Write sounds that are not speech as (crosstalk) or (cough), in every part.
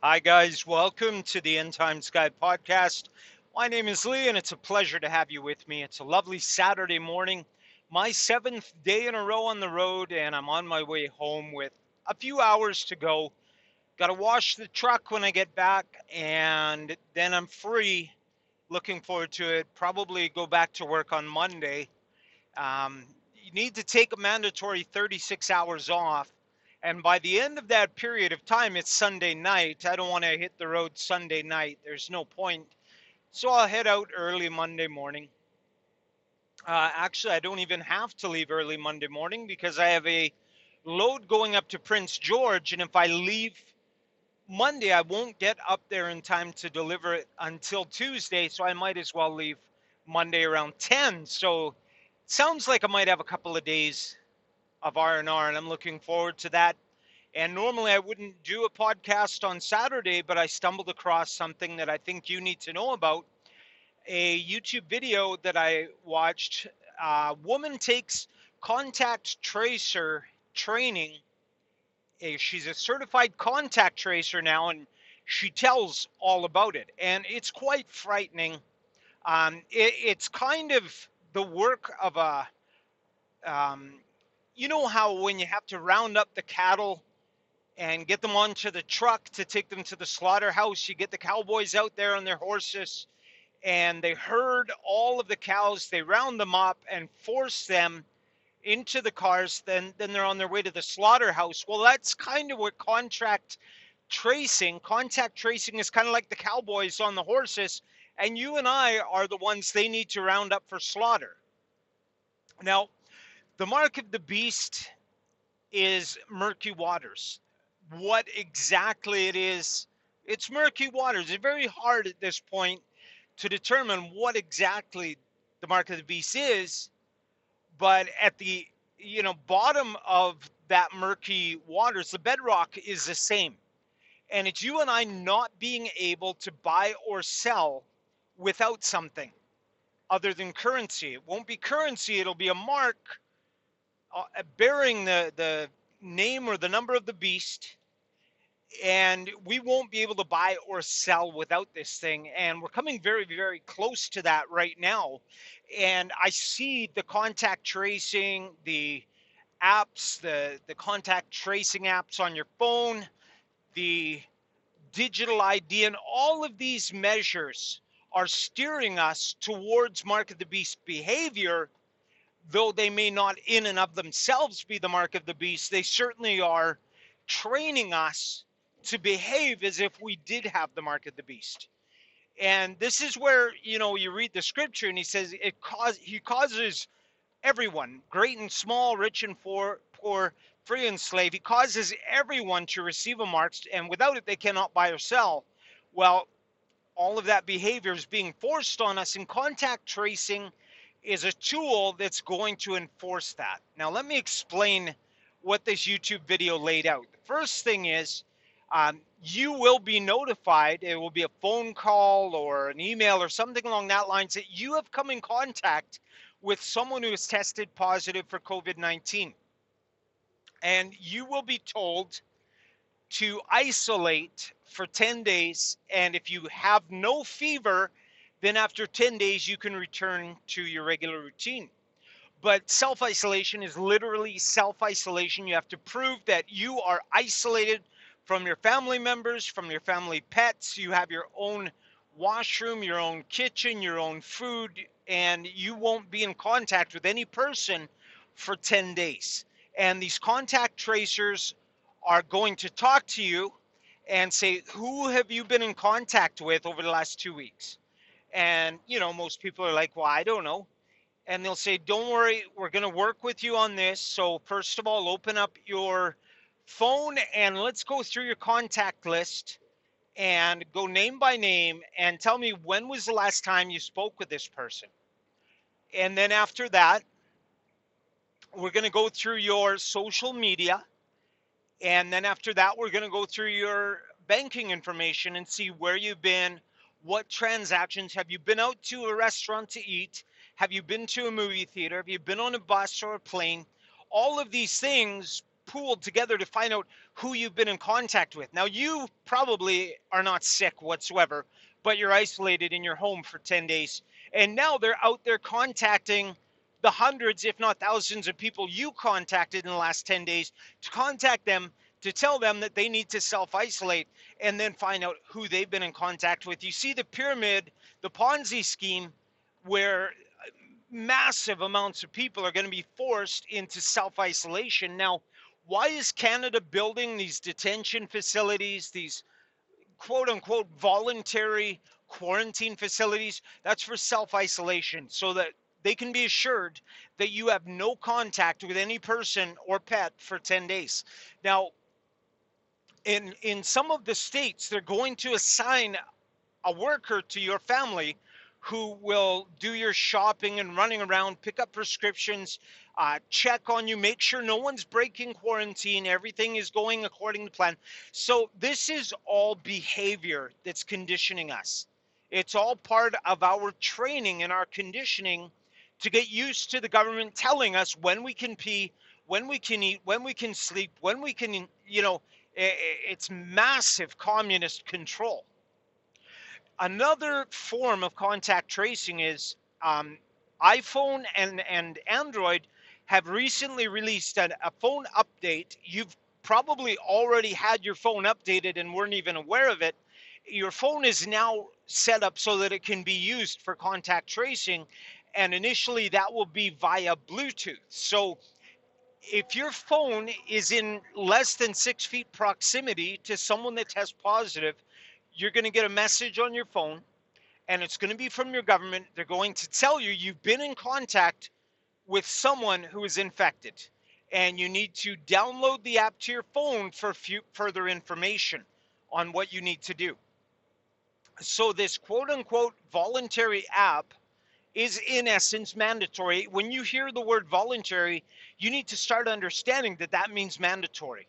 Hi, guys. Welcome to the End Times Guide podcast. My name is Lee, and it's a pleasure to have you with me. It's a lovely Saturday morning, my seventh day in a row on the road, and I'm on my way home with a few hours to go. Got to wash the truck when I get back, and then I'm free. Looking forward to it. Probably go back to work on Monday. Um, you need to take a mandatory 36 hours off and by the end of that period of time, it's Sunday night. I don't want to hit the road Sunday night. There's no point. So I'll head out early Monday morning. Uh, actually, I don't even have to leave early Monday morning because I have a load going up to Prince George. And if I leave Monday, I won't get up there in time to deliver it until Tuesday. So I might as well leave Monday around 10. So sounds like I might have a couple of days of R&R and I'm looking forward to that. And normally I wouldn't do a podcast on Saturday, but I stumbled across something that I think you need to know about. A YouTube video that I watched. A woman takes contact tracer training. She's a certified contact tracer now, and she tells all about it. And it's quite frightening. Um, it, it's kind of the work of a um, you know how when you have to round up the cattle and get them onto the truck to take them to the slaughterhouse, you get the cowboys out there on their horses and they herd all of the cows, they round them up and force them into the cars, then then they're on their way to the slaughterhouse. Well, that's kind of what contract tracing, contact tracing is kind of like the cowboys on the horses, and you and I are the ones they need to round up for slaughter. Now, the mark of the beast is murky waters. What exactly it is, it's murky waters. It's very hard at this point to determine what exactly the mark of the beast is, but at the you know bottom of that murky waters, the bedrock is the same. And it's you and I not being able to buy or sell without something other than currency. It won't be currency, it'll be a mark Uh, uh, bearing the the name or the number of the beast and we won't be able to buy or sell without this thing and we're coming very very close to that right now. And i see the contact tracing the apps the the contact tracing apps on your phone the digital id and all of these measures are steering us towards mark of the beast behavior though they may not in and of themselves be the mark of the beast, they certainly are training us to behave as if we did have the mark of the beast. And this is where, you know, you read the scripture and he says it cause he causes everyone, great and small, rich and poor, poor, free and slave, he causes everyone to receive a mark, and without it they cannot buy or sell. Well, all of that behavior is being forced on us in contact tracing is a tool that's going to enforce that. Now, let me explain what this YouTube video laid out. The first thing is um, you will be notified, it will be a phone call or an email or something along that lines that you have come in contact with someone who has tested positive for COVID 19. And you will be told to isolate for 10 days. And if you have no fever, then after 10 days, you can return to your regular routine. But self isolation is literally self isolation. You have to prove that you are isolated from your family members, from your family pets. You have your own washroom, your own kitchen, your own food, and you won't be in contact with any person for 10 days. And these contact tracers are going to talk to you and say, Who have you been in contact with over the last two weeks? And, you know, most people are like, well, I don't know. And they'll say, don't worry, we're going to work with you on this. So, first of all, open up your phone and let's go through your contact list and go name by name and tell me when was the last time you spoke with this person. And then after that, we're going to go through your social media. And then after that, we're going to go through your banking information and see where you've been, what transactions have you been out to a restaurant to eat? Have you been to a movie theater? Have you been on a bus or a plane? All of these things pooled together to find out who you've been in contact with. Now, you probably are not sick whatsoever, but you're isolated in your home for 10 days. And now they're out there contacting the hundreds, if not thousands, of people you contacted in the last 10 days to contact them to tell them that they need to self isolate and then find out who they've been in contact with. You see the pyramid, the Ponzi scheme, where uh, massive amounts of people are going to be forced into self isolation. Now, why is Canada building these detention facilities, these quote unquote voluntary quarantine facilities? That's for self isolation so that they can be assured that you have no contact with any person or pet for 10 days. Now, in in some of the states they're going to assign a worker to your family who will do your shopping and running around, pick up prescriptions, uh, check on you, make sure no one's breaking quarantine, everything is going according to plan. So, this is all behavior that's conditioning us. It's all part of our training and our conditioning to get used to the government telling us when we can pee, when we can eat, when we can sleep, when we can, you know, it's massive communist control. Another form of contact tracing is um, iPhone and, and Android have recently released a, a phone update. You've probably already had your phone updated and weren't even aware of it. Your phone is now set up so that it can be used for contact tracing. And initially, that will be via Bluetooth. So if your phone is in less than six feet proximity to someone that tests positive, you're going to get a message on your phone and it's going to be from your government. They're going to tell you you've been in contact with someone who is infected and you need to download the app to your phone for further information on what you need to do. So, this quote unquote voluntary app is in essence mandatory. When you hear the word voluntary, you need to start understanding that that means mandatory.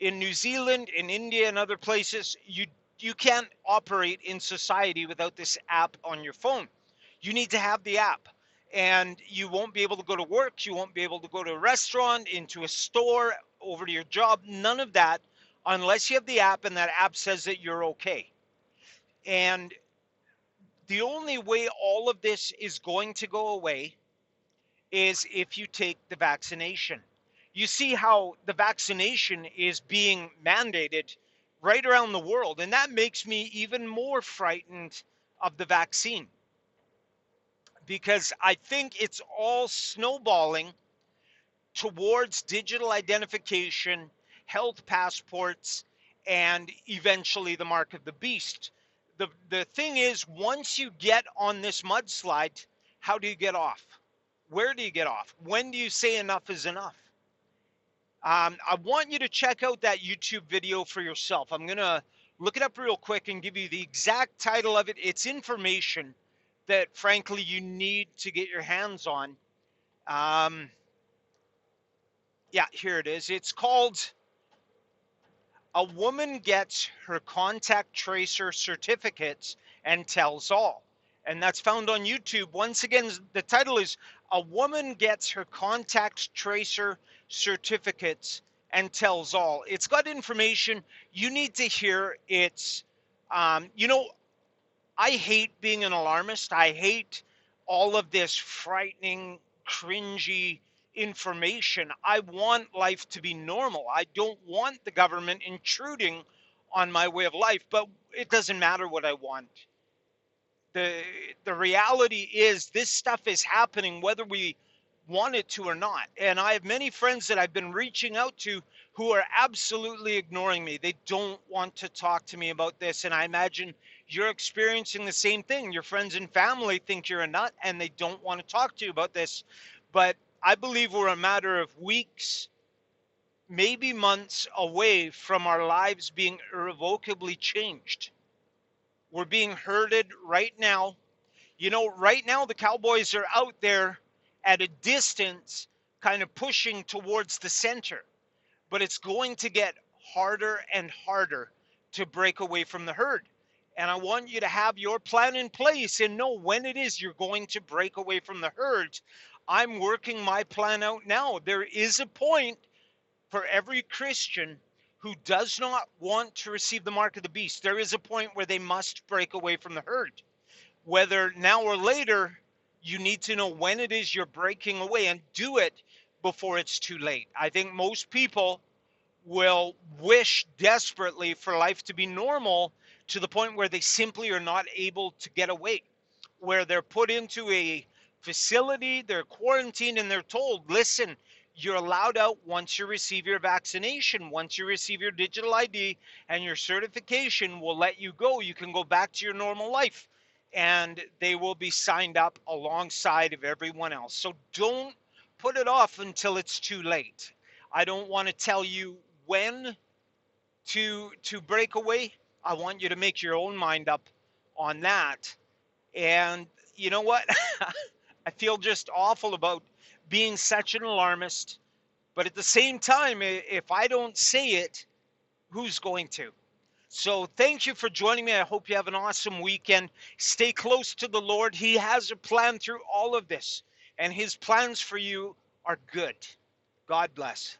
In New Zealand, in India, and other places, you you can't operate in society without this app on your phone. You need to have the app. And you won't be able to go to work, you won't be able to go to a restaurant, into a store, over to your job, none of that unless you have the app and that app says that you're okay. And the only way all of this is going to go away is if you take the vaccination. You see how the vaccination is being mandated right around the world, and that makes me even more frightened of the vaccine because I think it's all snowballing towards digital identification, health passports, and eventually the mark of the beast the the thing is once you get on this mudslide how do you get off? Where do you get off? When do you say enough is enough? Um, i want you to check out that youtube video for yourself. I'm to look it up real quick and give you the exact title of it. It's information that frankly you need to get your hands on. Um, yeah here it is. It's called a woman gets her contact tracer certificates and tells all. And that's found on YouTube. Once again, the title is A Woman Gets Her Contact Tracer Certificates and Tells All. It's got information you need to hear. It's, um, you know, I hate being an alarmist. I hate all of this frightening, cringy, information. I want life to be normal. I don't want the government intruding on my way of life, but it doesn't matter what I want. The the reality is this stuff is happening whether we want it to or not. And I have many friends that I've been reaching out to who are absolutely ignoring me. They don't want to talk to me about this. And I imagine you're experiencing the same thing. Your friends and family think you're a nut and they don't want to talk to you about this. But I believe we're a matter of weeks, maybe months away from our lives being irrevocably changed. We're being herded right now. You know, right now the Cowboys are out there at a distance, kind of pushing towards the center. But it's going to get harder and harder to break away from the herd. And I want you to have your plan in place and know when it is you're going to break away from the herd I'm working my plan out now. There is a point for every Christian who does not want to receive the mark of the beast, there is a point where they must break away from the herd. Whether now or later, you need to know when it is you're breaking away and do it before it's too late. I think most people will wish desperately for life to be normal to the point where they simply are not able to get away, where they're put into a facility, they're quarantined, and they're told, listen, you're allowed out once you receive your vaccination, once you receive your digital ID and your certification will let you go. You can go back to your normal life and they will be signed up alongside of everyone else. So don't put it off until it's too late. I don't want to tell you when to to break away. I want you to make your own mind up on that. And you know what? (laughs) I feel just awful about being such an alarmist. But at the same time, if I don't say it, who's going to? So thank you for joining me. I hope you have an awesome weekend. Stay close to the Lord. He has a plan through all of this, and His plans for you are good. God bless.